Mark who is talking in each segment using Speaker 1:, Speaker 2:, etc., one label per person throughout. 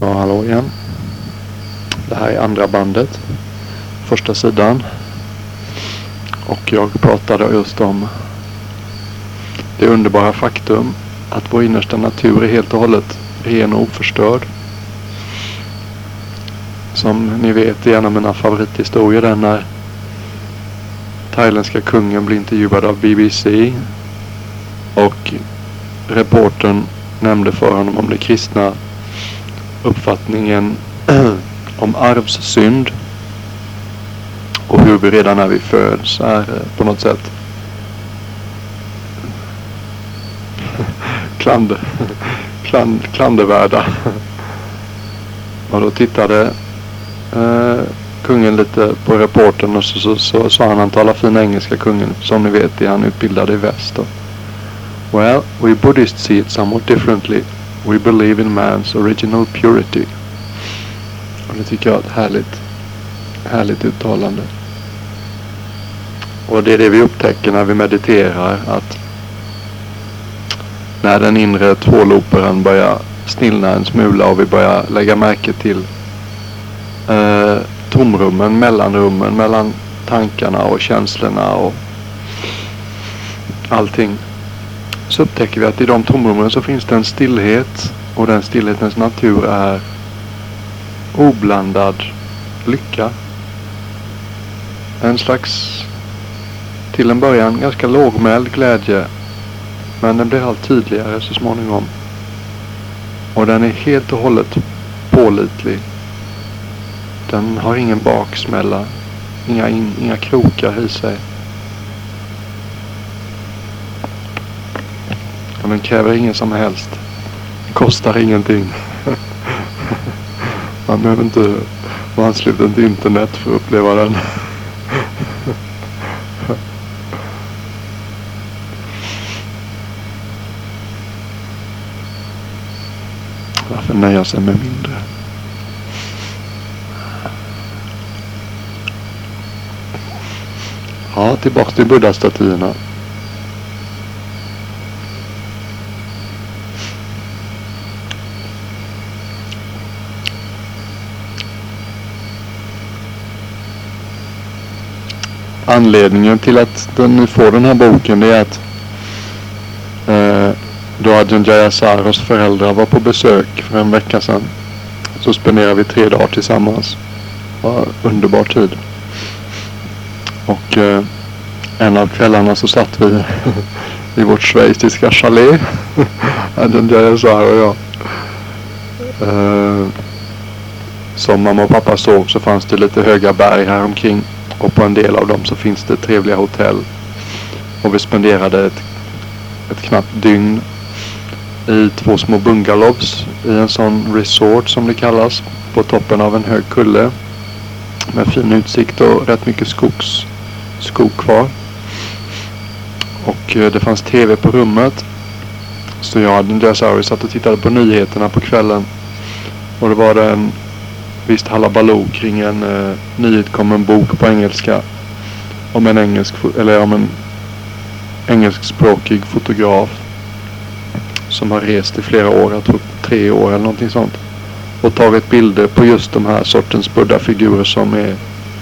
Speaker 1: Ja, hallå igen. Det här är andra bandet. Första sidan. Och jag pratade just om det underbara faktum att vår innersta natur är helt och hållet ren och oförstörd. Som ni vet är en av mina favorithistorier den när thailändska kungen blir intervjuad av BBC. Och reportern nämnde för honom om det kristna uppfattningen om arvssynd. Och hur vi redan när vi föds är eh, på något sätt klander, kland, klandervärda. Och då tittade eh, kungen lite på reporten och så, så, så sa han, han talar fin engelska kungen. Som ni vet är han utbildad i väst. Då. Well, we Buddhists see it somewhat differently. We believe in man's original purity. Och det tycker jag är ett härligt, härligt uttalande. Och det är det vi upptäcker när vi mediterar att när den inre tvåloperan börjar snillna en smula och vi börjar lägga märke till eh, tomrummen, mellanrummen mellan tankarna och känslorna och allting. Så upptäcker vi att i de tomrummen så finns det en stillhet och den stillhetens natur är oblandad lycka. En slags till en början ganska lågmäld glädje men den blir allt tydligare så småningom. Och den är helt och hållet pålitlig. Den har ingen baksmälla. Inga, in, inga krokar i sig. Och den kräver ingen som helst. Den kostar ingenting. Man behöver inte vara ansluten till internet för att uppleva den. Varför nöja sig med mindre? Ja, tillbaka till buddha-statyerna. Anledningen till att den får den här boken det är att eh, då Adjan Jayasaros föräldrar var på besök för en vecka sedan så spenderade vi tre dagar tillsammans. Det var underbar tid. Och eh, en av kvällarna så satt vi i vårt schweiziska chalet. Adjan Jayasar och jag. Eh, som mamma och pappa såg så fanns det lite höga berg här omkring. Och på en del av dem så finns det trevliga hotell. Och vi spenderade ett, ett knappt dygn i två små bungalows i en sån resort som det kallas. På toppen av en hög kulle. Med fin utsikt och rätt mycket skogs, skog kvar. Och eh, det fanns tv på rummet. Så jag och Jazauri satt och tittade på nyheterna på kvällen. Och det var det en visst halabaloo kring en eh, nyutkommen bok på engelska. Om en engelsk, eller om en engelskspråkig fotograf. Som har rest i flera år, jag tror tre år eller någonting sånt. Och tagit bilder på just de här sortens buddhafigurer som är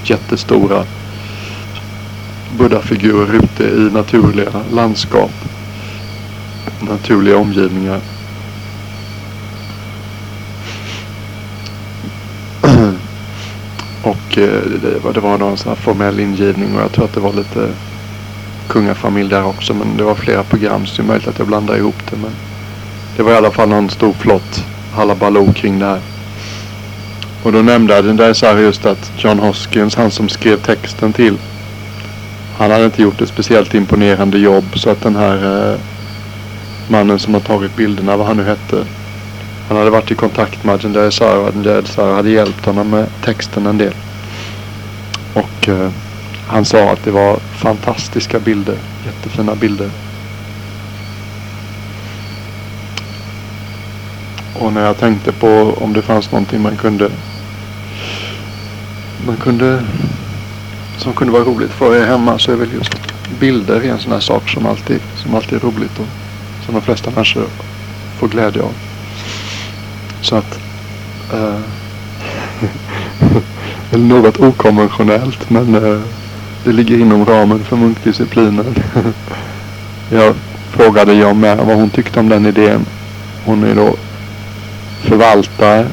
Speaker 1: jättestora. Buddhafigurer ute i naturliga landskap. Naturliga omgivningar. Och eh, det, var, någon sån här formell ingivning och jag tror att det var lite kungafamilj där också. Men det var flera program så det är möjligt att jag blandar ihop det. Men det var i alla fall någon stor flott halabaloo kring det här. Och då nämnde den där så här just att John Hoskins, han som skrev texten till. Han hade inte gjort ett speciellt imponerande jobb så att den här eh, mannen som har tagit bilderna, vad han nu hette. Han hade varit i kontakt med Ajahn Sara och Sara hade hjälpt honom med texten en del. Och eh, han sa att det var fantastiska bilder. Jättefina bilder. Och när jag tänkte på om det fanns någonting man kunde man kunde som kunde vara roligt för er hemma så är väl just bilder en sån här sak som alltid, som alltid är roligt och som de flesta människor får glädje av. Så att Eh, något okonventionellt men eh, det ligger inom ramen för munkdisciplinen. jag frågade jag med eh, vad hon tyckte om den idén. Hon är då förvaltare,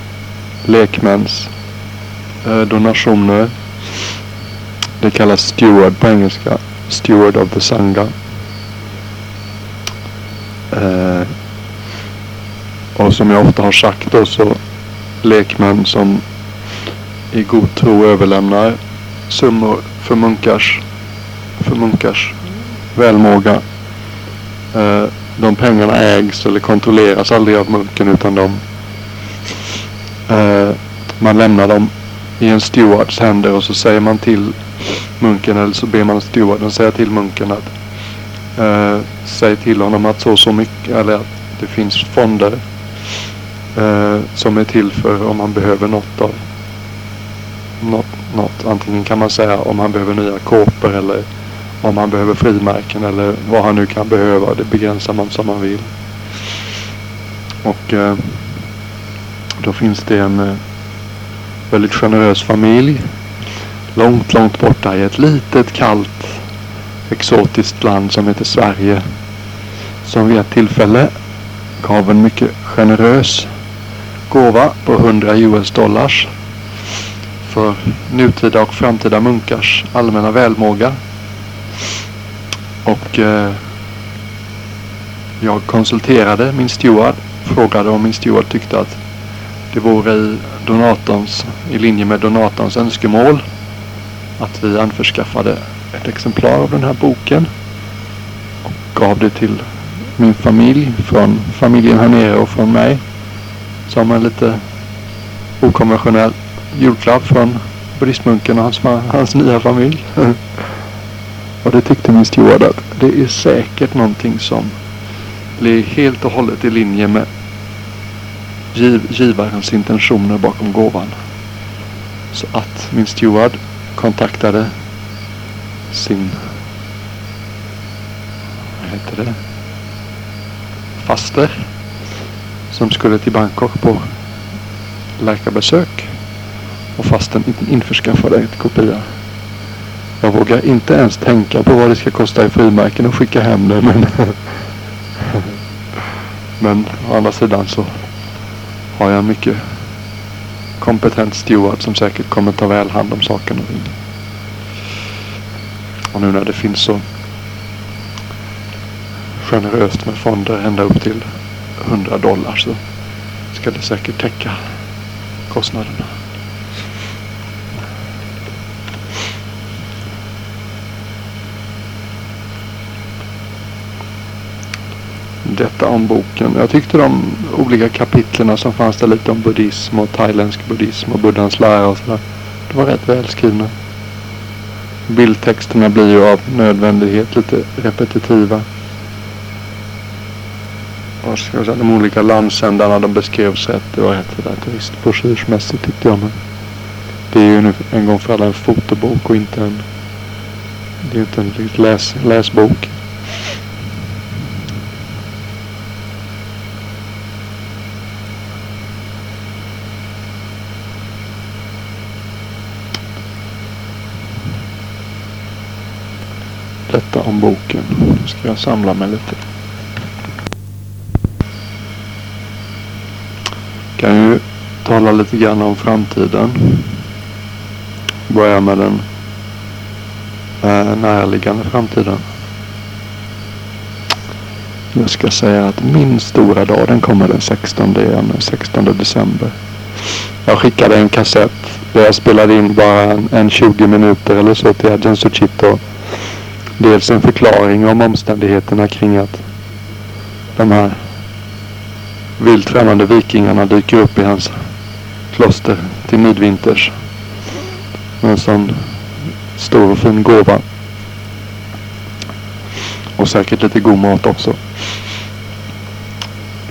Speaker 1: lekmäns eh, donationer. Det kallas steward på engelska. Steward of the Sangha. Eh, och som jag ofta har sagt då så lekmän som i god tro överlämnar summor för munkars, för munkars välmåga. Eh, de pengarna ägs eller kontrolleras aldrig av munken utan de eh, man lämnar dem i en stewards händer och så säger man till munken eller så ber man stewarden säga till munken att eh, säg till honom att så och så mycket eller att det finns fonder eh, som är till för om man behöver något av något, något. Antingen kan man säga om han behöver nya kåpor eller om han behöver frimärken eller vad han nu kan behöva. Det begränsar man som man vill. Och eh, då finns det en eh, väldigt generös familj långt, långt borta i ett litet kallt exotiskt land som heter Sverige. Som vid ett tillfälle gav en mycket generös gåva på 100 US dollars för nutida och framtida munkars allmänna välmåga. Och eh, jag konsulterade min steward, frågade om min steward tyckte att det vore i donatorns, i linje med donatorns önskemål att vi anförskaffade ett exemplar av den här boken och gav det till min familj från familjen här nere och från mig som en lite okonventionell julklapp från buddhistmunken och hans, hans nya familj. och det tyckte min steward att det är säkert någonting som blir helt och hållet i linje med giv, givarens intentioner bakom gåvan. Så att min steward kontaktade sin vad heter det faster som skulle till Bangkok på läkarbesök och fasten införskaffade ett kopia. Jag vågar inte ens tänka på vad det ska kosta i frimärken att skicka hem det men men å andra sidan så har jag en mycket kompetent steward som säkert kommer ta väl hand om saken och ting. Och nu när det finns så generöst med fonder ända upp till 100 dollar så ska det säkert täcka kostnaderna. Detta om boken. Jag tyckte de olika kapitlerna som fanns där lite om buddhism och thailändsk buddhism och buddhans lära och sådär. De var rätt välskrivna. Bildtexterna blir ju av nödvändighet lite repetitiva vad ska jag säga, de olika landsändarna de beskrevs rätt. Det var rätt rätt visst broschyrsmässigt tyckte jag. Men det är ju nu en gång för alla en fotobok och inte en det är inte en läs, läsbok. detta om boken. Nu ska jag samla mig lite. Kan ju tala lite grann om framtiden. Börja med den eh, närliggande framtiden. Jag ska säga att min stora dag den kommer den 16, den 16 december. Jag skickade en kassett där jag spelade in bara en, en 20 minuter eller så till Adjan Suchito Dels en förklaring om omständigheterna kring att de här vilt främmande vikingarna dyker upp i hans kloster till midvinters. En sån stor och fin gåva. Och säkert lite god mat också.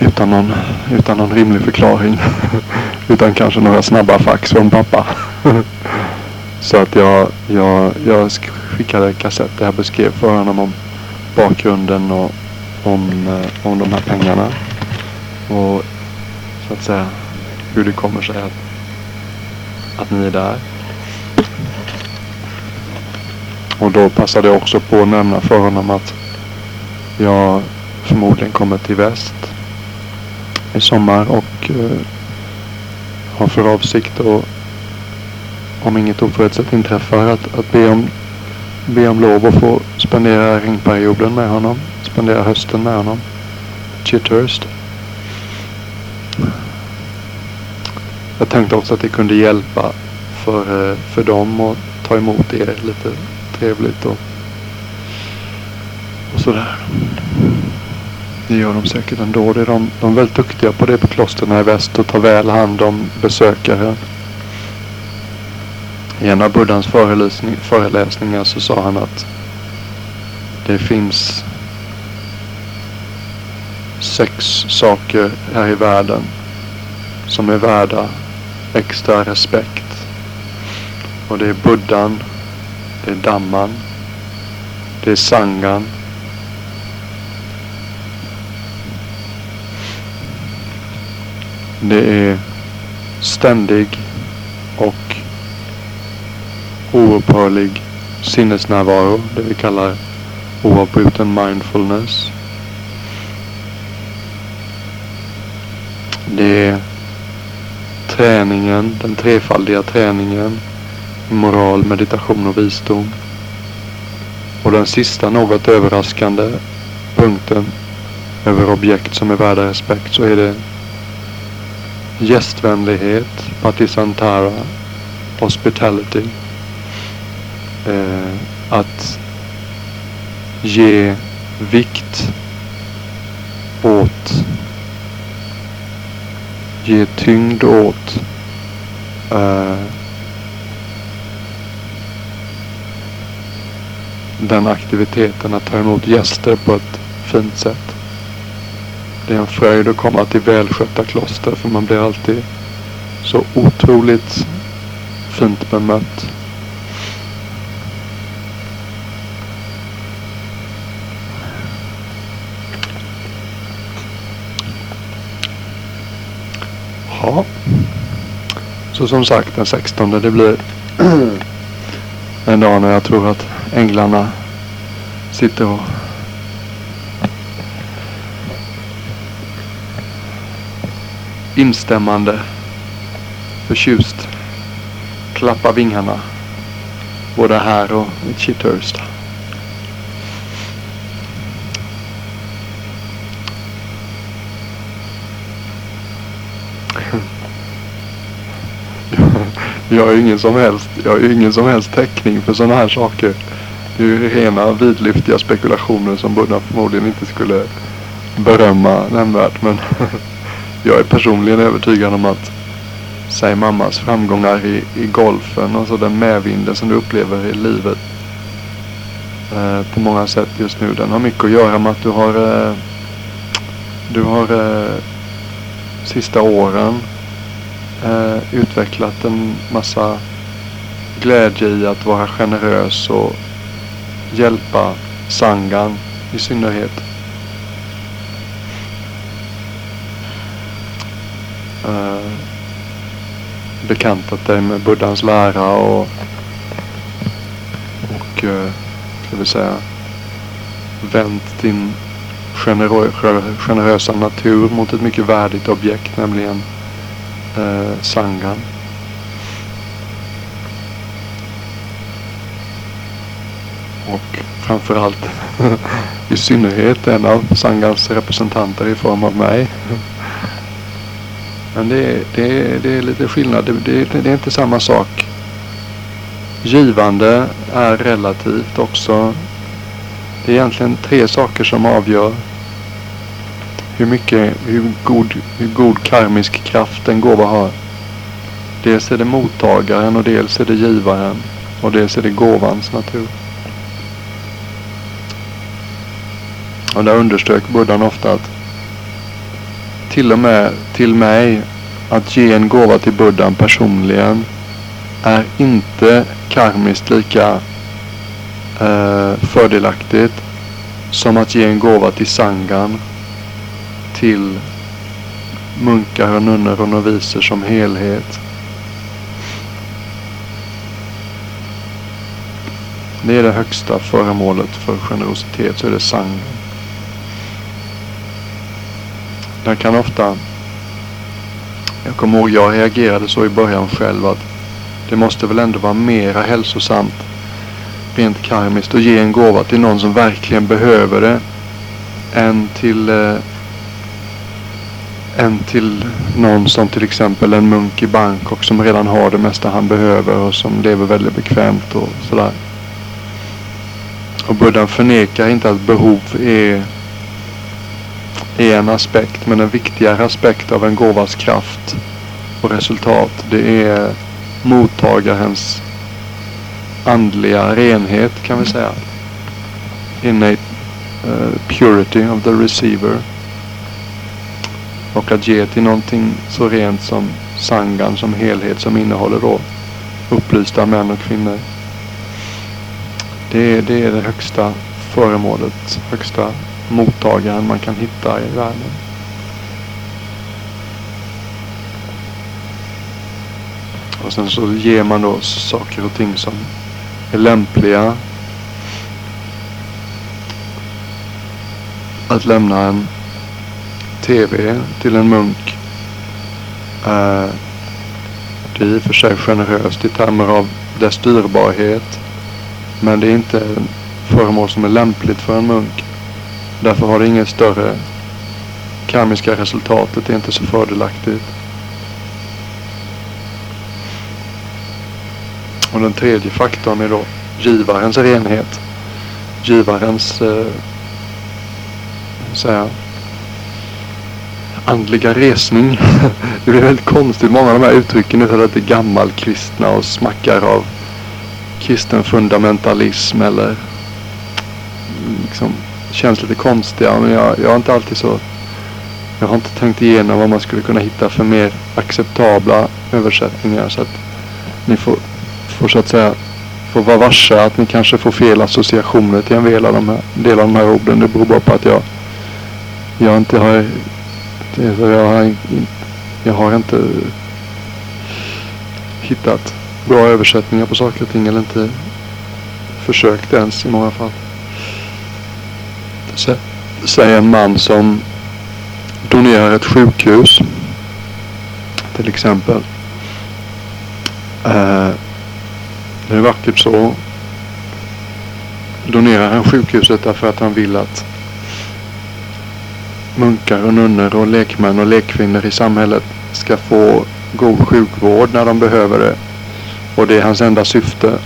Speaker 1: Utan någon, utan någon rimlig förklaring. utan kanske några snabba fax från pappa. Så att jag, jag, jag skickade kassett där jag beskrev för honom om bakgrunden och om, eh, om de här pengarna. Och så att säga hur det kommer sig att, att ni är där. Och då passade jag också på att nämna för honom att jag förmodligen kommer till väst i sommar och eh, har för avsikt att om inget oförutsett inträffar att, att be, om, be om lov att få spendera ringperioden med honom. Spendera hösten med honom. Chithurst. Jag tänkte också att det kunde hjälpa för, eh, för dem att ta emot er lite trevligt och, och sådär. Det gör de säkert ändå. Det är de, de är väldigt duktiga på det på klostren i väst och tar väl hand om besökare. I en av Buddhas föreläsningar så sa han att det finns sex saker här i världen som är värda extra respekt. Och det är Buddhan, det är Damman, det är Sangan Det är ständig och oupphörlig sinnesnärvaro, det vi kallar oavbruten mindfulness. Det är träningen, den trefaldiga träningen moral, meditation och visdom. Och den sista något överraskande punkten över objekt som är värda respekt så är det gästvänlighet, patisantara, hospitality. Eh, att ge vikt åt, ge tyngd åt eh, den aktiviteten att ta emot gäster på ett fint sätt. Det är en fröjd att komma till välskötta kloster för man blir alltid så otroligt fint bemött. Ja. Så som sagt den 16 det blir en dag när jag tror att änglarna sitter och instämmande förtjust klappar vingarna både här och i Chithurst. Jag har ju ingen som helst, jag har ingen som helst täckning för sådana här saker. Det är ju rena vidlyftiga spekulationer som Buddha förmodligen inte skulle berömma nämnvärt. Men jag är personligen övertygad om att säg mammas framgångar i, i golfen och så den medvinden som du upplever i livet eh, på många sätt just nu. Den har mycket att göra med att du har eh, du har eh, sista åren eh, utvecklat en massa glädje i att vara generös och hjälpa sangan i synnerhet. Eh, bekantat dig med Buddhas lära och, och eh, ska vi säga vänt din generö generösa natur mot ett mycket värdigt objekt, nämligen eh, sangan. Och framförallt i synnerhet en av sangans representanter i form av mig. Men det är, det är, det är lite skillnad. Det, det, det är inte samma sak. Givande är relativt också. Det är egentligen tre saker som avgör hur mycket, hur god, hur god karmisk kraft en gåva har. Dels är det mottagaren och dels är det givaren och dels är det gåvans natur. Och där underströk Buddhan ofta att till och med till mig att ge en gåva till Buddhan personligen är inte karmiskt lika eh, fördelaktigt som att ge en gåva till Sangan till munkar och nunnor och noviser som helhet. Det är det högsta föremålet för generositet, så är det sangen. Den kan ofta... Jag kommer ihåg, jag reagerade så i början själv att det måste väl ändå vara mera hälsosamt rent karmiskt att ge en gåva till någon som verkligen behöver det än till eh, än till någon som till exempel en munk i Bangkok som redan har det mesta han behöver och som lever väldigt bekvämt och sådär. Och Buddha förnekar inte att behov är, är en aspekt men en viktigare aspekt av en gåvas kraft och resultat det är mottagarens andliga renhet kan vi säga. Innate uh, purity of the receiver. Och att ge till någonting så rent som sangan som helhet som innehåller då upplysta män och kvinnor. Det är, det är det högsta föremålet, högsta mottagaren man kan hitta i världen. Och sen så ger man då saker och ting som är lämpliga att lämna en TV till en munk. Uh, det är i och för sig generöst i termer av dess dyrbarhet. Men det är inte föremål som är lämpligt för en munk. Därför har det inget större karmiska resultatet. Det är inte så fördelaktigt. Och den tredje faktorn är då givarens renhet. Givarens eh, säga, andliga resning. det blir väldigt konstigt. Många av de här uttrycken är lite gammalkristna och smackar av kristen fundamentalism eller mm, liksom känns lite konstiga. Men jag, jag har inte alltid så jag har inte tänkt igenom vad man skulle kunna hitta för mer acceptabla översättningar. Så att ni får, får så att säga får vara varse att ni kanske får fel associationer till en del av de här, del av de här orden. Det beror bara på att jag, jag inte har jag har, jag har inte hittat bra översättningar på saker och ting eller inte försökt ens i många fall. Säg en man som donerar ett sjukhus till exempel. Eh, det är vackert så. Donerar han sjukhuset därför att han vill att munkar och nunnor och lekmän och lekkvinnor i samhället ska få god sjukvård när de behöver det. Och det är hans enda syfte.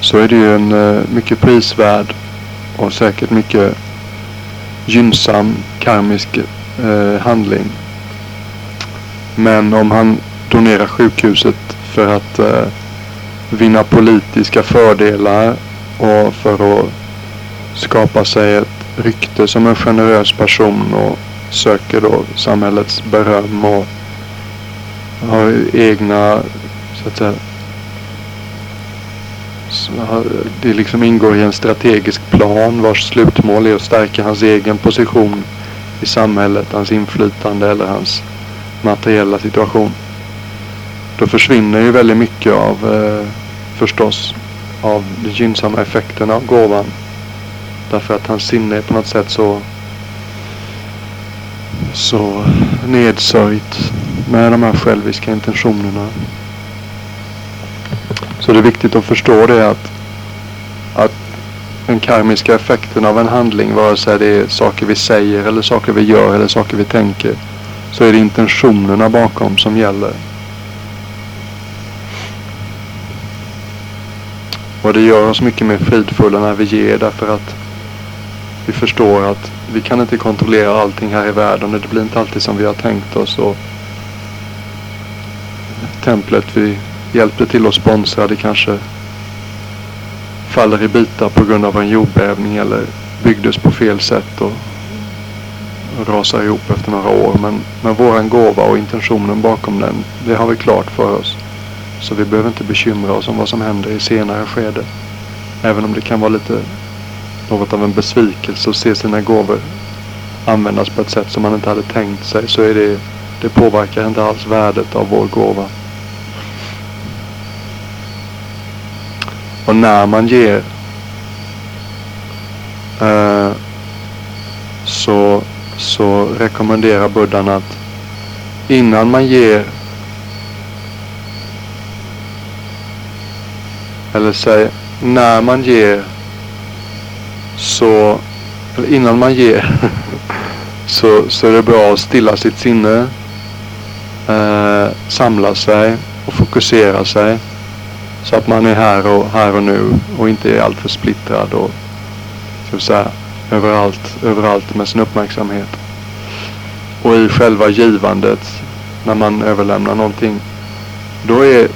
Speaker 1: Så är det ju en eh, mycket prisvärd och säkert mycket gynnsam karmisk eh, handling. Men om han donerar sjukhuset för att eh, vinna politiska fördelar och för att skapa sig ett rykte som en generös person och söker då samhällets beröm och har egna så att säga det liksom ingår i en strategisk plan vars slutmål är att stärka hans egen position i samhället, hans inflytande eller hans materiella situation. Då försvinner ju väldigt mycket av eh, förstås av de gynnsamma effekterna av gåvan. Därför att hans sinne är på något sätt så så nedsörjt med de här själviska intentionerna. Så det är viktigt att förstå det att, att den karmiska effekten av en handling, vare sig det är saker vi säger eller saker vi gör eller saker vi tänker, så är det intentionerna bakom som gäller. Och det gör oss mycket mer fridfulla när vi ger därför att vi förstår att vi kan inte kontrollera allting här i världen och det blir inte alltid som vi har tänkt oss. Och templet vi hjälpte till att sponsra det kanske faller i bitar på grund av en jordbävning eller byggdes på fel sätt och rasar ihop efter några år. Men, men våran gåva och intentionen bakom den, det har vi klart för oss. Så vi behöver inte bekymra oss om vad som händer i senare skede. Även om det kan vara lite något av en besvikelse att se sina gåvor användas på ett sätt som man inte hade tänkt sig så är det Det påverkar inte alls värdet av vår gåva. Och när man ger eh, så, så rekommenderar buddhan att innan man ger eller säg när man ger så innan man ger så, så är det bra att stilla sitt sinne eh, samla sig och fokusera sig så att man är här och, här och nu och inte är alltför splittrad och ska vi säga, överallt, överallt med sin uppmärksamhet. Och i själva givandet när man överlämnar någonting. Då är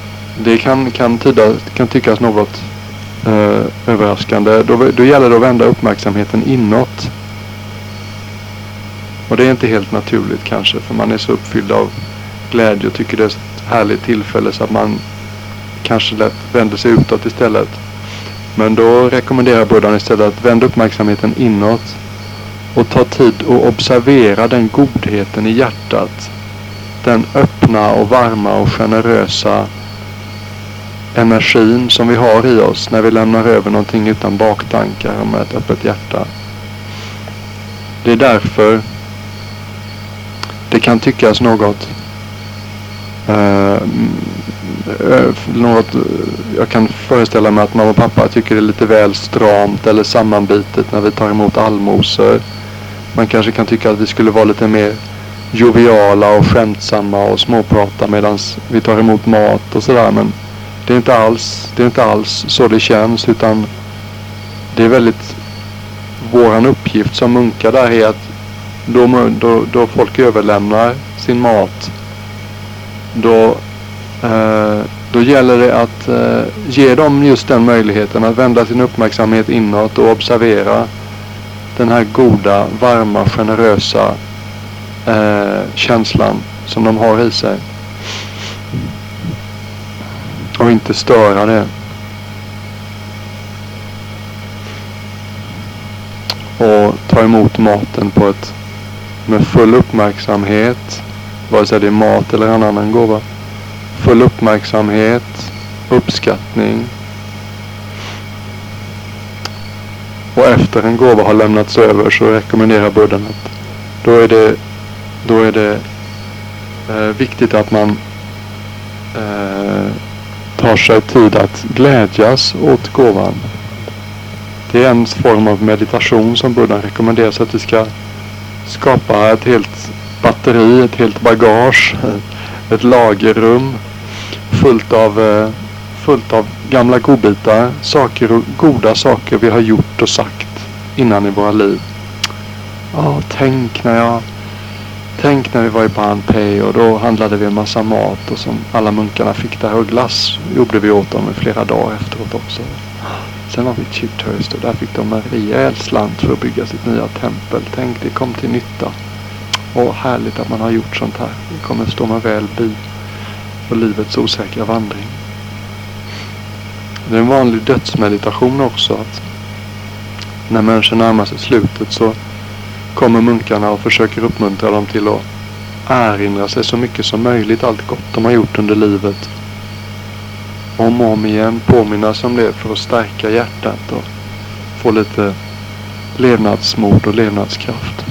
Speaker 1: det kan, kan, tyda, kan tyckas något eh, överraskande. Då, då gäller det att vända uppmärksamheten inåt. Och det är inte helt naturligt kanske för man är så uppfylld av glädje och tycker det är ett härligt tillfälle så att man kanske lätt vänder sig utåt istället. Men då rekommenderar buddhan istället att vända uppmärksamheten inåt och ta tid och observera den godheten i hjärtat. Den öppna och varma och generösa energin som vi har i oss när vi lämnar över någonting utan baktankar och med ett öppet hjärta. Det är därför det kan tyckas något eh, eh, något, jag kan föreställa mig att mamma och pappa tycker det är lite väl stramt eller sammanbitet när vi tar emot allmosor. Man kanske kan tycka att vi skulle vara lite mer joviala och skämtsamma och småprata medan vi tar emot mat och sådär. Men det är inte alls, det är inte alls så det känns utan det är väldigt våran uppgift som munkar där är att då, då, då folk överlämnar sin mat då, eh, då gäller det att eh, ge dem just den möjligheten att vända sin uppmärksamhet inåt och observera den här goda, varma, generösa eh, känslan som de har i sig. Och inte störa det. Och ta emot maten på ett med full uppmärksamhet. Vare sig det är mat eller en annan gåva. Full uppmärksamhet, uppskattning. Och efter en gåva har lämnats över så rekommenderar buddhan att då är det, då är det eh, viktigt att man eh, tar sig tid att glädjas åt gåvan. Det är en form av meditation som Buddha rekommenderar så att vi ska skapa ett helt batteri, ett helt bagage, ett lagerrum fullt av, eh, fullt av gamla godbitar, saker och goda saker vi har gjort och sagt innan i våra liv. Ja, tänk när jag Tänk när vi var i Banpei och då handlade vi en massa mat och som alla munkarna fick där och glass gjorde vi åt dem i flera dagar efteråt också. Sen var vi i Chithurst och där fick de en rejäl slant för att bygga sitt nya tempel. Tänk det kom till nytta. Och härligt att man har gjort sånt här. Det kommer stå mig väl bi på livets osäkra vandring. Det är en vanlig dödsmeditation också att när människor närmar sig slutet så kommer munkarna och försöker uppmuntra dem till att erinra sig så mycket som möjligt allt gott de har gjort under livet. Om och om igen påminnas om det för att stärka hjärtat och få lite levnadsmod och levnadskraft.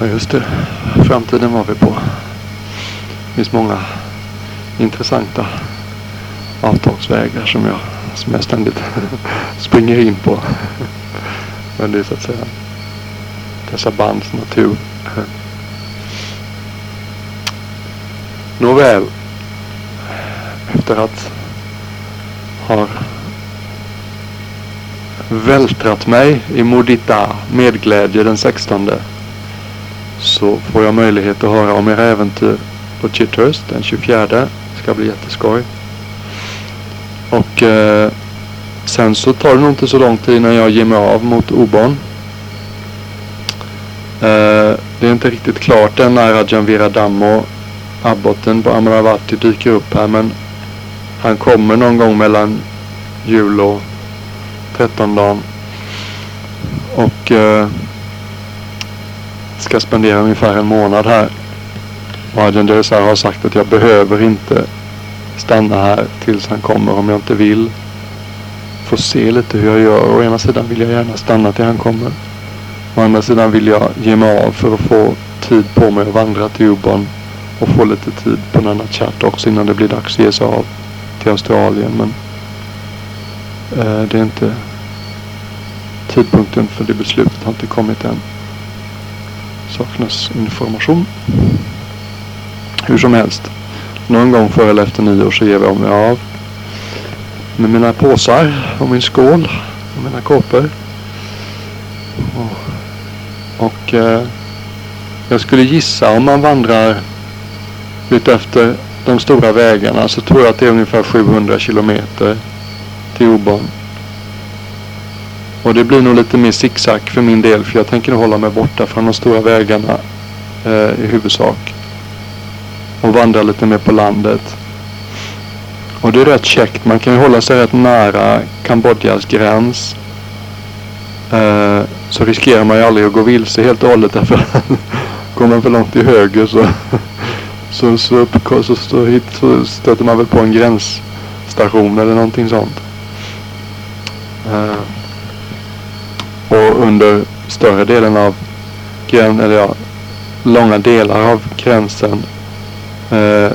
Speaker 1: Ja just det. Framtiden var vi på. Det finns många intressanta avtagsvägar som jag, som jag ständigt springer in på. Men det är så att säga dessa bands natur. Nåväl. Efter att ha vältrat mig i Modita medglädje den 16 så får jag möjlighet att höra om era äventyr på Chithurst den 24. Det ska bli jätteskoj. Och eh, sen så tar det nog inte så lång tid innan jag ger mig av mot Obon. Eh, det är inte riktigt klart än när Rajanvira Dammo abboten på Amravati dyker upp här men han kommer någon gång mellan jul och trettondagen. Och eh, ska spendera ungefär en månad här. Och Arjen Dösar har sagt att jag behöver inte stanna här tills han kommer om jag inte vill. Få se lite hur jag gör. Å ena sidan vill jag gärna stanna till han kommer. Å andra sidan vill jag ge mig av för att få tid på mig att vandra till Ubon och få lite tid på denna chatt också innan det blir dags att ge sig av till Australien. Men eh, det är inte tidpunkten för det beslutet har inte kommit än. Saknas information. Hur som helst. Någon gång före eller efter nyår så ger jag mig av med mina påsar och min skål och mina kåpor. Och, och eh, jag skulle gissa om man vandrar ut efter de stora vägarna så tror jag att det är ungefär 700 kilometer till Obon. Och det blir nog lite mer zigzag för min del för jag tänker hålla mig borta från de stora vägarna eh, i huvudsak. Och vandra lite mer på landet. Och det är rätt käckt. Man kan ju hålla sig rätt nära Kambodjas gräns. Eh, så riskerar man ju aldrig att gå vilse helt och hållet därför att går man för långt till höger så, så, så, så, så, hit, så stöter man väl på en gränsstation eller någonting sånt. Eh, under större delen av gränsen, eller ja, långa delar av gränsen eh,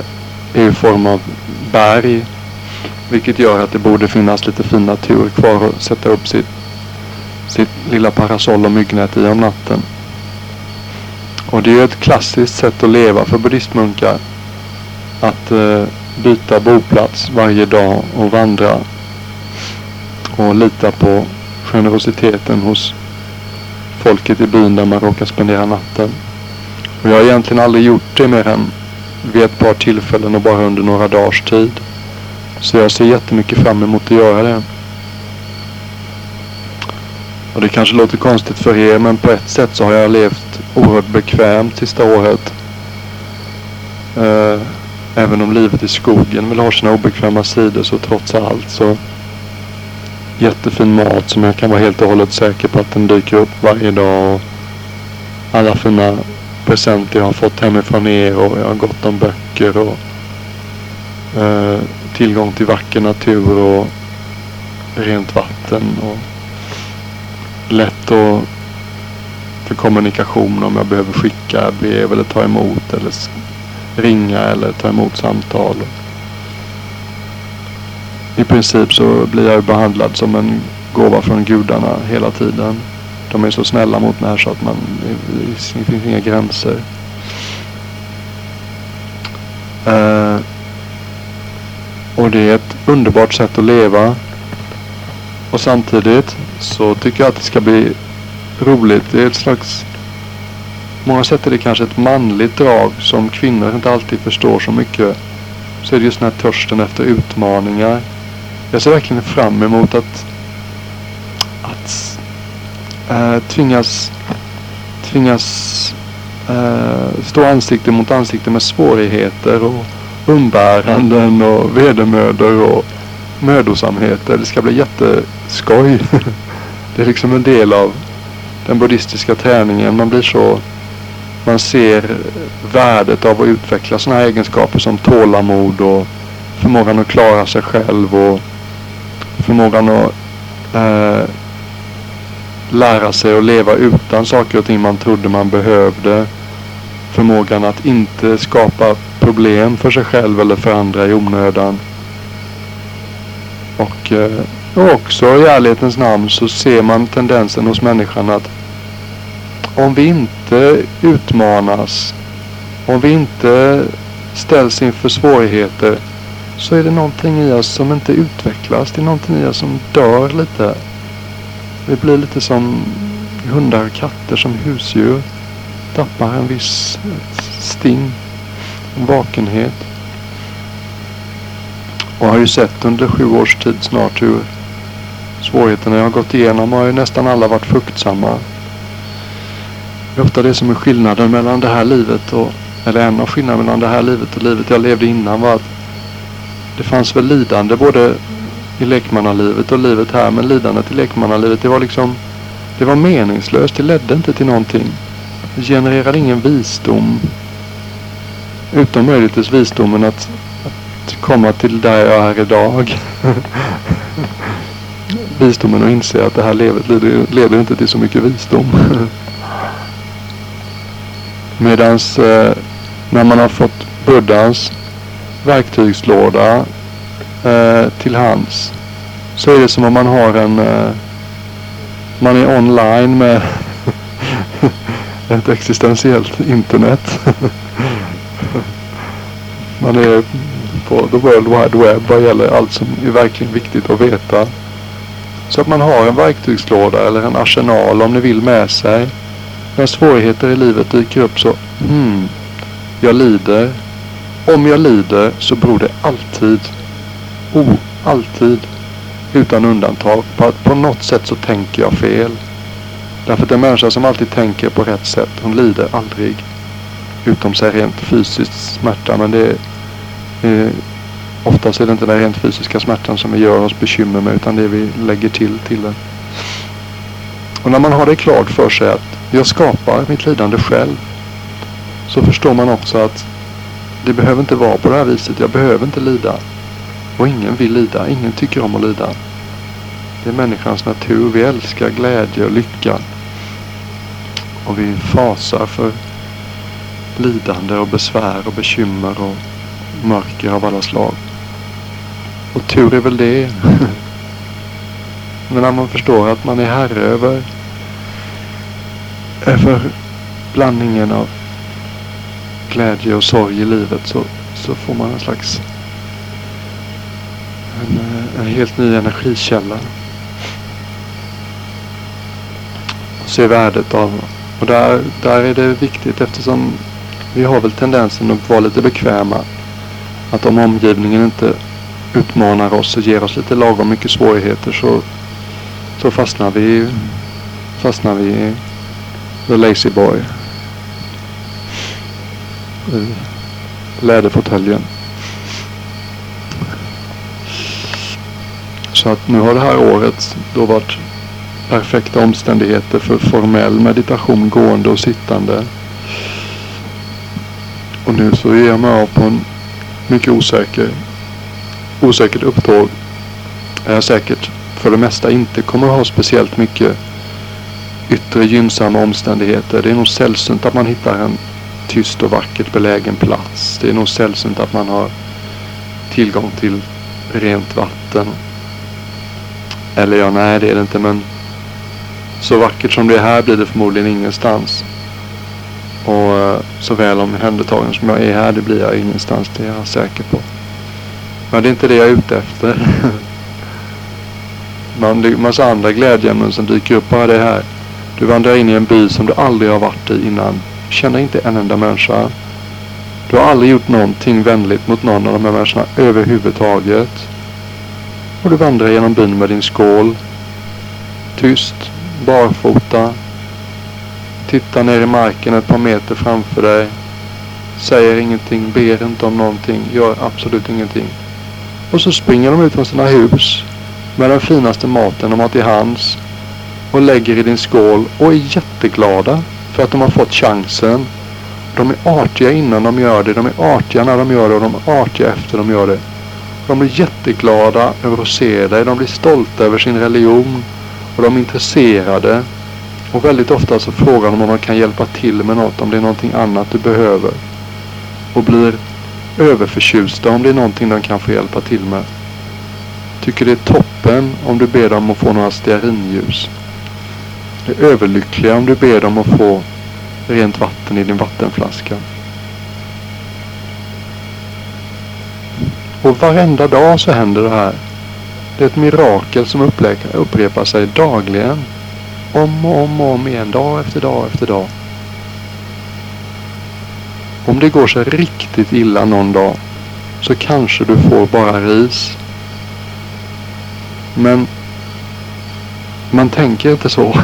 Speaker 1: i form av berg. Vilket gör att det borde finnas lite fin natur kvar att sätta upp sitt, sitt lilla parasoll och myggnät i om natten. Och det är ju ett klassiskt sätt att leva för buddhistmunkar. Att eh, byta boplats varje dag och vandra. Och lita på generositeten hos folket i byn där man råkar spendera natten. Och jag har egentligen aldrig gjort det mer än vid ett par tillfällen och bara under några dagars tid. Så jag ser jättemycket fram emot att göra det. Och det kanske låter konstigt för er men på ett sätt så har jag levt oerhört bekvämt sista året. Äh, även om livet i skogen vill ha sina obekväma sidor så trots allt så jättefin mat som jag kan vara helt och hållet säker på att den dyker upp varje dag. Och alla fina presenter jag har fått hemifrån er och jag har gott om böcker och eh, tillgång till vacker natur och rent vatten och lätt att för kommunikation om jag behöver skicka brev eller ta emot eller ringa eller ta emot samtal. I princip så blir jag behandlad som en gåva från gudarna hela tiden. De är så snälla mot mig här så att man, det finns inga gränser. Uh, och det är ett underbart sätt att leva. Och samtidigt så tycker jag att det ska bli roligt. Det är ett slags... Många sätt är det kanske ett manligt drag som kvinnor inte alltid förstår så mycket. Så är det just den här törsten efter utmaningar. Jag ser verkligen fram emot att, att äh, tvingas, tvingas äh, stå ansikte mot ansikte med svårigheter och umbäranden och vedermödor och mödosamheter. Det ska bli jätteskoj. det är liksom en del av den buddhistiska träningen. Man blir så... Man ser värdet av att utveckla sådana här egenskaper som tålamod och förmågan att klara sig själv och förmågan att eh, lära sig att leva utan saker och ting man trodde man behövde. Förmågan att inte skapa problem för sig själv eller för andra i onödan. Och, eh, och också i ärlighetens namn så ser man tendensen hos människan att om vi inte utmanas, om vi inte ställs inför svårigheter så är det någonting i oss som inte utvecklas. Det är någonting i oss som dör lite. Vi blir lite som hundar och katter som husdjur. Tappar en viss sting, en vakenhet. Och har ju sett under sju års tid snart hur svårigheterna jag har gått igenom har ju nästan alla varit fruktsamma. Det är ofta det som är skillnaden mellan det här livet och eller en av skillnaderna mellan det här livet och livet jag levde innan var att det fanns väl lidande både i lekmannalivet och livet här. Men lidandet i lekmannalivet det var liksom det var meningslöst. Det ledde inte till någonting. Det genererade ingen visdom. Utom möjligtvis visdomen att, att komma till där jag är idag. visdomen att inse att det här livet leder, leder inte till så mycket visdom. Medans eh, när man har fått Buddhas verktygslåda eh, till hands så är det som om man har en eh, man är online med ett existentiellt internet. man är på the world wide web vad gäller allt som är verkligen viktigt att veta. Så att man har en verktygslåda eller en arsenal om ni vill med sig. När svårigheter i livet dyker upp så, mm, jag lider. Om jag lider så beror det alltid, oh, alltid, utan undantag, på att på något sätt så tänker jag fel. Därför att en människa som alltid tänker på rätt sätt, hon lider aldrig. Utom sig rent fysisk smärta, men det är, eh, oftast är det inte den rent fysiska smärtan som vi gör oss bekymmer med, utan det vi lägger till till den. Och när man har det klart för sig att jag skapar mitt lidande själv så förstår man också att det behöver inte vara på det här viset. Jag behöver inte lida. Och ingen vill lida. Ingen tycker om att lida. Det är människans natur. Vi älskar glädje och lycka. Och vi fasar för lidande och besvär och bekymmer och mörker av alla slag. Och tur är väl det. Men när man förstår att man är herre över, över blandningen av glädje och sorg i livet så, så får man en slags en, eh, en helt ny energikälla. Och se värdet av. Och där, där är det viktigt eftersom vi har väl tendensen att vara lite bekväma. Att om omgivningen inte utmanar oss och ger oss lite lagom mycket svårigheter så, så fastnar vi fastnar vi i the lazy boy i läderfåtöljen. Så att nu har det här året då varit perfekta omständigheter för formell meditation, gående och sittande. Och nu så ger jag mig av på en mycket osäker, osäkert upptåg. Jag säkert för det mesta inte kommer att ha speciellt mycket yttre gynnsamma omständigheter. Det är nog sällsynt att man hittar en tyst och vackert belägen plats. Det är nog sällsynt att man har tillgång till rent vatten. Eller ja, nej det är det inte men så vackert som det är här blir det förmodligen ingenstans. Och eh, så väl omhändertagen som jag är här, det blir jag ingenstans. Det är jag säker på. Men det är inte det jag är ute efter. Man, det är massa andra glädjeämnen som dyker upp bara det här. Du vandrar in i en by som du aldrig har varit i innan känner inte en enda människa. Du har aldrig gjort någonting vänligt mot någon av de här människorna överhuvudtaget. Och du vandrar genom byn med din skål. Tyst, barfota. Tittar ner i marken ett par meter framför dig. Säger ingenting, ber inte om någonting, gör absolut ingenting. Och så springer de ut från sina hus med den finaste maten de har till hands och lägger i din skål och är jätteglada för att de har fått chansen. De är artiga innan de gör det. De är artiga när de gör det och de är artiga efter de gör det. De blir jätteglada över att se dig. De blir stolta över sin religion. Och de är intresserade. Och väldigt ofta så frågar de om de kan hjälpa till med något. Om det är någonting annat du behöver. Och blir överförtjusta om det är någonting de kan få hjälpa till med. Tycker det är toppen om du ber dem att få några stearinljus är överlyckliga om du ber dem att få rent vatten i din vattenflaska. Och varenda dag så händer det här. Det är ett mirakel som upprepar sig dagligen. Om och om och om igen, dag efter dag efter dag. Om det går sig riktigt illa någon dag så kanske du får bara ris. Men man tänker inte så.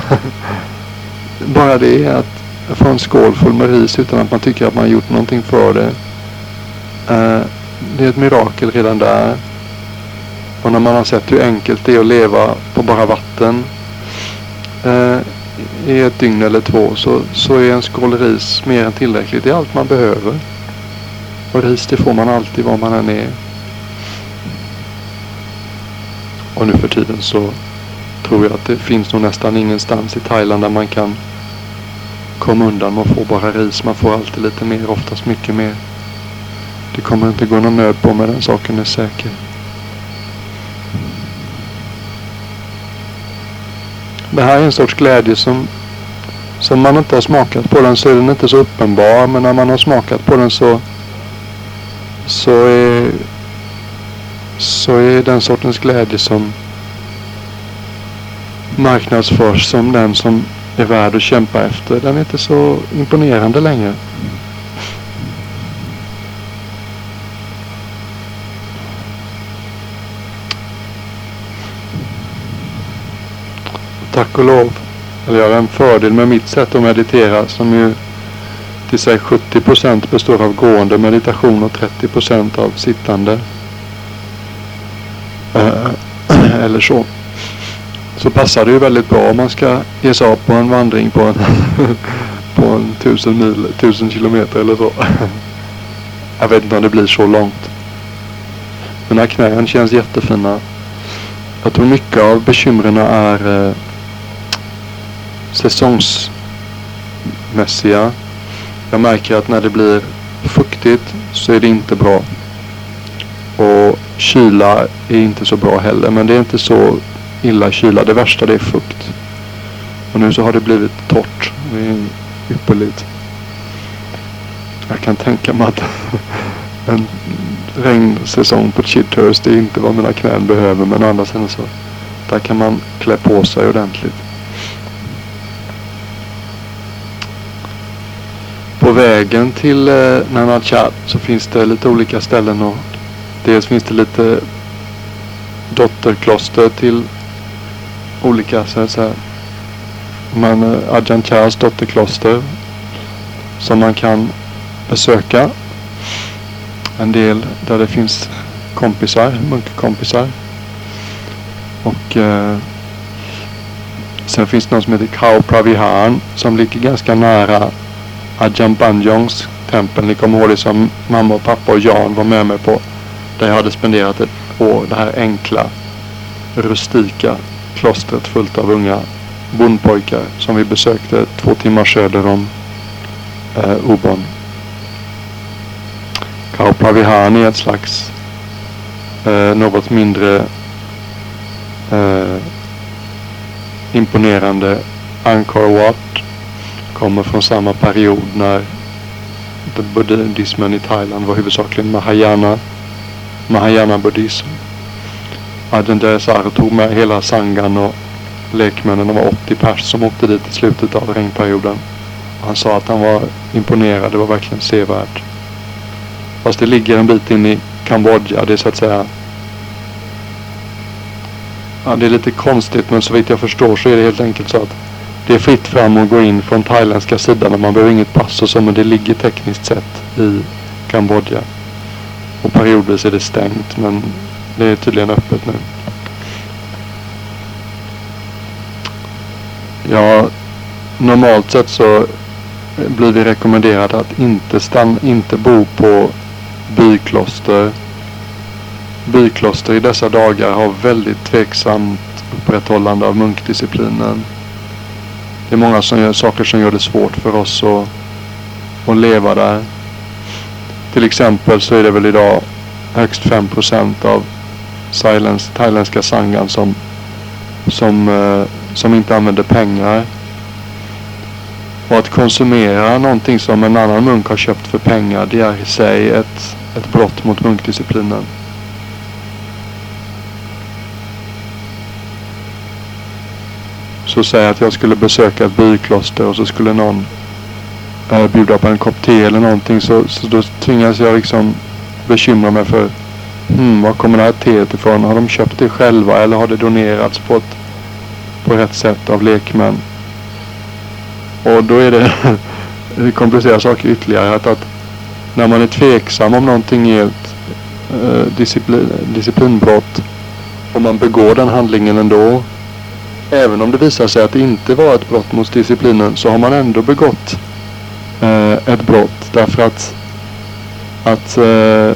Speaker 1: Bara det att få en skål full med ris utan att man tycker att man har gjort någonting för det. Eh, det är ett mirakel redan där. Och när man har sett hur enkelt det är att leva på bara vatten eh, i ett dygn eller två så, så är en skål ris mer än tillräckligt. Det är allt man behöver. Och ris det får man alltid var man än är. Och nu för tiden så tror jag att det finns nog nästan ingenstans i Thailand där man kan komma undan Man får bara ris. Man får alltid lite mer, oftast mycket mer. Det kommer inte gå någon nöd på med den saken är säker. Det här är en sorts glädje som, som man inte har smakat på den så är den inte så uppenbar. Men när man har smakat på den så, så, är, så är den sortens glädje som marknadsförs som den som är värd att kämpa efter. Den är inte så imponerande längre. tack och lov, eller jag har en fördel med mitt sätt att meditera som ju till sig 70 procent består av gående meditation och 30 procent av sittande. Eh, eller så. Så passar det ju väldigt bra om man ska ge sig av på en vandring på en, på en tusen mil, tusen kilometer eller så. Jag vet inte om det blir så långt. Mina knän känns jättefina. Jag tror mycket av bekymren är eh, säsongsmässiga. Jag märker att när det blir fuktigt så är det inte bra. Och kyla är inte så bra heller. Men det är inte så illa kyla. Det värsta det är fukt. Och nu så har det blivit torrt. Det är ypperligt. Jag kan tänka mig att en regnsäsong på Chithurst det är inte vad mina knän behöver. Men å andra sidan så där kan man klä på sig ordentligt. På vägen till eh, Nanachat så finns det lite olika ställen och dels finns det lite dotterkloster till olika så att säga. Man, eh, Adjan Kars dotterkloster som man kan besöka. En del där det finns kompisar, munkkompisar. Och eh, sen finns det något som heter Khao Pravihan som ligger ganska nära Ajahn Banjongs tempel. Ni kommer ihåg det som mamma och pappa och Jan var med mig på. Där jag hade spenderat ett år. Det här enkla, rustika klostret fullt av unga bondpojkar som vi besökte två timmar söder om eh, Ubon. Kaupavihani är ett slags eh, något mindre eh, imponerande Angkor Wat kommer från samma period när buddhismen i Thailand var huvudsakligen Mahayana, Mahayana buddhism. Ajahn Jayasara tog med hela sangan och lekmännen, Det var 80 pers som åkte dit i slutet av regnperioden. Han sa att han var imponerad, det var verkligen sevärt. Fast det ligger en bit in i Kambodja, det är så att säga Ja, det är lite konstigt men så vitt jag förstår så är det helt enkelt så att det är fritt fram att gå in från thailändska sidan och man behöver inget pass och så men det ligger tekniskt sett i Kambodja. Och periodvis är det stängt men det är tydligen öppet nu. Ja, normalt sett så blir vi rekommenderade att inte, stanna, inte bo på bykloster. Bykloster i dessa dagar har väldigt tveksamt upprätthållande av munkdisciplinen. Det är många som gör, saker som gör det svårt för oss att, att leva där. Till exempel så är det väl idag högst 5% av silence, thailändska sangan som, som, eh, som inte använder pengar. Och att konsumera någonting som en annan munk har köpt för pengar det är i sig ett, ett brott mot munkdisciplinen. Så säg att jag skulle besöka ett bykloster och så skulle någon äh, bjuda på en kopp te eller någonting så, så då tvingas jag liksom bekymra mig för hmm, var kommer det här teet ifrån? Har de köpt det själva eller har det donerats på, ett, på rätt sätt av lekmän? Och då är det det komplicerar saker ytterligare. Att, att när man är tveksam om någonting är ett eh, disciplin, disciplinbrott och man begår den handlingen ändå. Även om det visar sig att det inte var ett brott mot disciplinen så har man ändå begått eh, ett brott. Därför att att eh,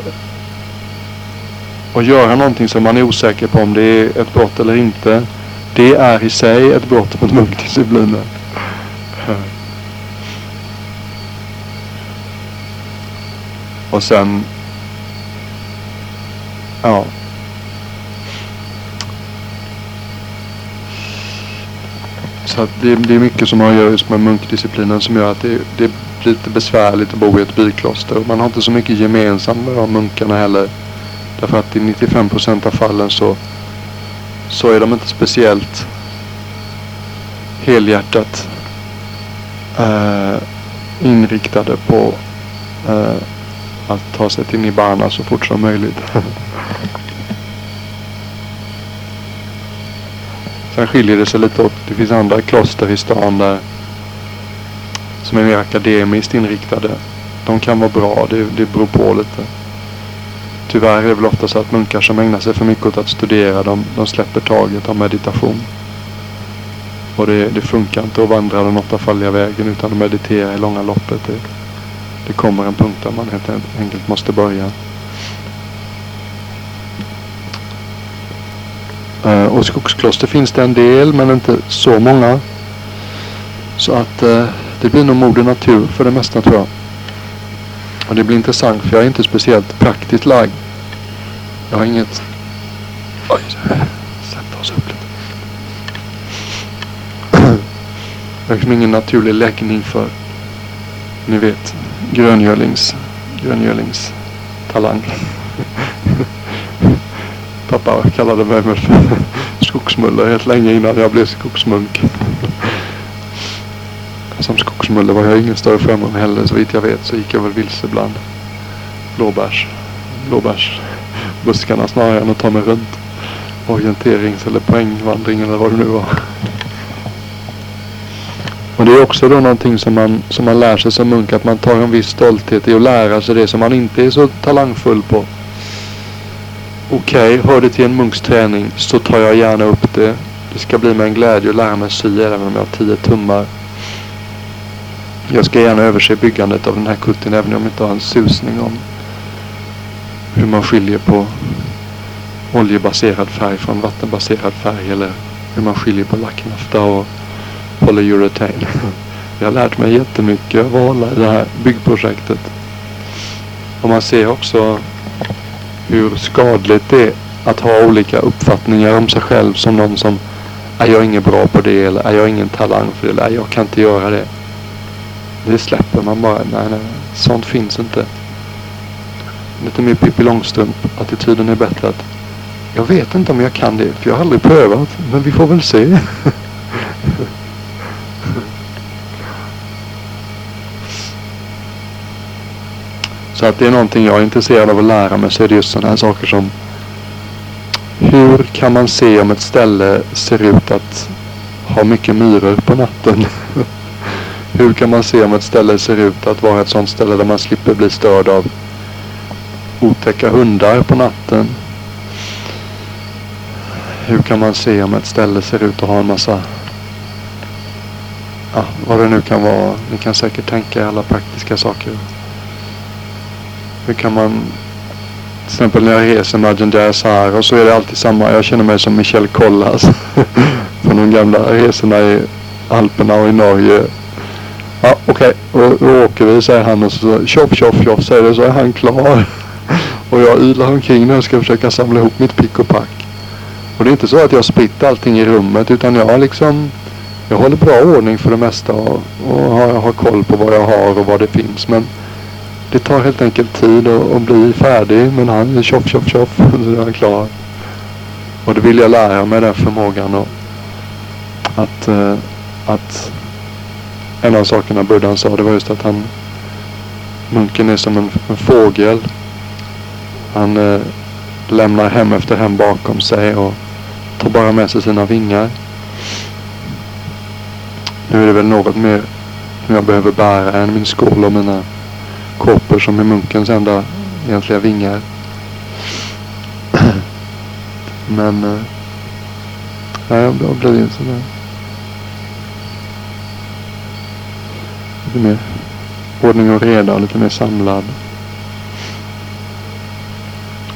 Speaker 1: och göra någonting som man är osäker på om det är ett brott eller inte. Det är i sig ett brott mot munkdisciplinen. Och sen... Ja. Så att det, det är mycket som har att göra just med munkdisciplinen som gör att det, det blir lite besvärligt att bo i ett bykloster. Och man har inte så mycket gemensamt med de munkarna heller. Därför att i 95% av fallen så, så är de inte speciellt helhjärtat eh, inriktade på eh, att ta sig till Nibbana så fort som möjligt. Sen skiljer det sig lite åt. Det finns andra kloster i stan där som är mer akademiskt inriktade. De kan vara bra. Det, det beror på lite. Tyvärr är det väl ofta så att munkar som ägnar sig för mycket åt att studera de, de släpper taget om meditation. Och det, det funkar inte att vandra den åttafaldiga vägen utan att meditera i långa loppet. Det, det kommer en punkt där man helt enkelt måste börja. Eh, och skogskloster finns det en del men inte så många. Så att eh, det blir nog moder natur för det mesta tror jag. Och det blir intressant för jag är inte speciellt praktiskt lagd. Jag har inget... Oj, sätta oss upp lite. Jag har liksom ingen naturlig läggning för, ni vet, gröngölings, gröngölings talang. Pappa kallade mig för skogsmulle helt länge innan jag blev skogsmunk. Som var jag ingen större framgång heller. Så vitt jag vet så gick jag väl vilse bland blåbärs, blåbärsbuskarna snarare än att ta mig runt orienterings eller poängvandring eller vad det nu var. Och det är också då någonting som man, som man lär sig som munk. Att man tar en viss stolthet i att lära sig det som man inte är så talangfull på. Okej, okay, hör det till en munks träning så tar jag gärna upp det. Det ska bli mig en glädje att lära mig sy även om jag har tio tummar. Jag ska gärna överse byggandet av den här kutten även om jag inte har en susning om hur man skiljer på oljebaserad färg från vattenbaserad färg eller hur man skiljer på lacknafta och polyurethane. Jag har lärt mig jättemycket av att hålla i det här byggprojektet. Och man ser också hur skadligt det är att ha olika uppfattningar om sig själv som någon som är jag ingen bra på det eller är jag ingen talang för det eller jag kan inte göra det. Det släpper man bara. Nej, nej, sånt finns inte. Lite mer Pippi Långstrump. Attityden är bättre att jag vet inte om jag kan det för jag har aldrig prövat. Men vi får väl se. Så att det är någonting jag är intresserad av att lära mig så är det just sådana här saker som hur kan man se om ett ställe ser ut att ha mycket myror på natten? hur kan man se om ett ställe ser ut att vara ett sådant ställe där man slipper bli störd av otäcka hundar på natten? Hur kan man se om ett ställe ser ut att ha en massa ja, vad det nu kan vara. Ni kan säkert tänka alla praktiska saker. Hur kan man till exempel när jag reser med Agendas här och så är det alltid samma. Jag känner mig som Michel Kollas. Från de gamla resorna i Alperna och i Norge. Ja okej, okay. och då åker vi säger han och så tjoff tjoff tjoff säger det så är han klar. och jag ylar omkring när jag ska försöka samla ihop mitt pick och pack. Och det är inte så att jag spritt allting i rummet utan jag har liksom jag håller bra ordning för det mesta och, och har, har koll på vad jag har och vad det finns. Men det tar helt enkelt tid att, att bli färdig. Men han är tjoff, tjoff, tjoff. Så är han klar. Och det vill jag lära mig den förmågan. Och att, uh, att en av sakerna Buddhan sa det var just att han munken är som en, en fågel. Han eh, lämnar hem efter hem bakom sig och tar bara med sig sina vingar. Nu är det väl något mer Som jag behöver bära än min skål och mina kåpor som är munkens enda egentliga vingar. Men eh, ja, jag blev ju sådär. Lite mer ordning och reda och lite mer samlad.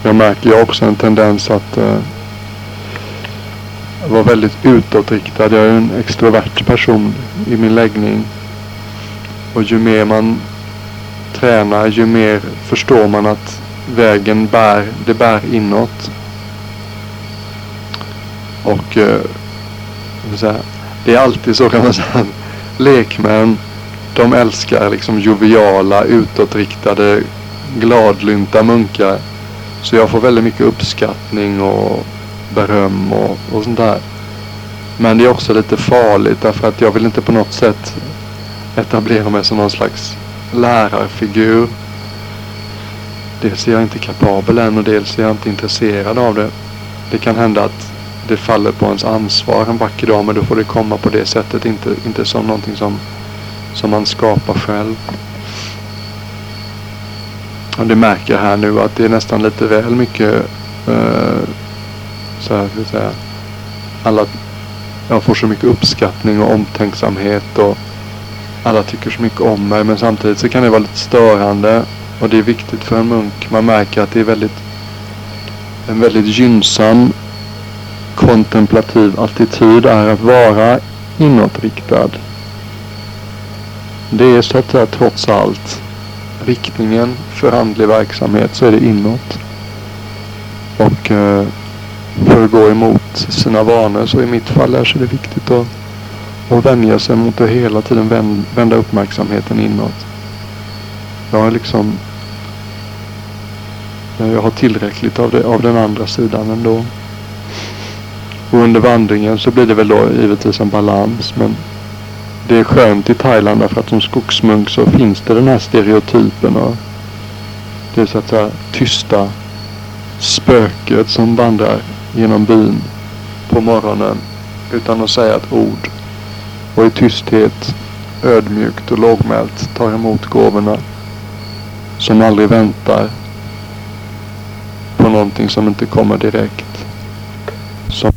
Speaker 1: Jag märker ju också en tendens att eh, vara väldigt utåtriktad. Jag är en extrovert person i min läggning. Och ju mer man tränar ju mer förstår man att vägen bär, det bär inåt. Och eh, det är alltid så kan man säga. Lekmän, de älskar liksom joviala, utåtriktade, gladlynta munkar. Så jag får väldigt mycket uppskattning och beröm och, och sånt där. Men det är också lite farligt därför att jag vill inte på något sätt etablera mig som någon slags lärarfigur. Dels är jag inte kapabel än och dels är jag inte intresserad av det. Det kan hända att det faller på ens ansvar en vacker dag men då får det komma på det sättet. Inte, inte som någonting som, som man skapar själv. Och det märker jag här nu att det är nästan lite väl mycket uh, så här, ska säga, alla jag får så mycket uppskattning och omtänksamhet och alla tycker så mycket om mig men samtidigt så kan det vara lite störande och det är viktigt för en munk. Man märker att det är väldigt en väldigt gynnsam kontemplativ attityd är att vara inåtriktad. Det är så att säga trots allt riktningen för andlig verksamhet så är det inåt. Och eh, för att gå emot sina vanor så i mitt fall är så det viktigt att, att vänja sig mot att hela tiden vända uppmärksamheten inåt. Jag har liksom eh, jag har tillräckligt av, det, av den andra sidan ändå. Och under vandringen så blir det väl då givetvis en balans. Men det är skönt i Thailand därför att som skogsmunk så finns det den här stereotypen. Och det är så att säga tysta spöket som vandrar genom byn på morgonen utan att säga ett ord. Och i tysthet, ödmjukt och lågmält tar emot gåvorna. Som aldrig väntar på någonting som inte kommer direkt. Som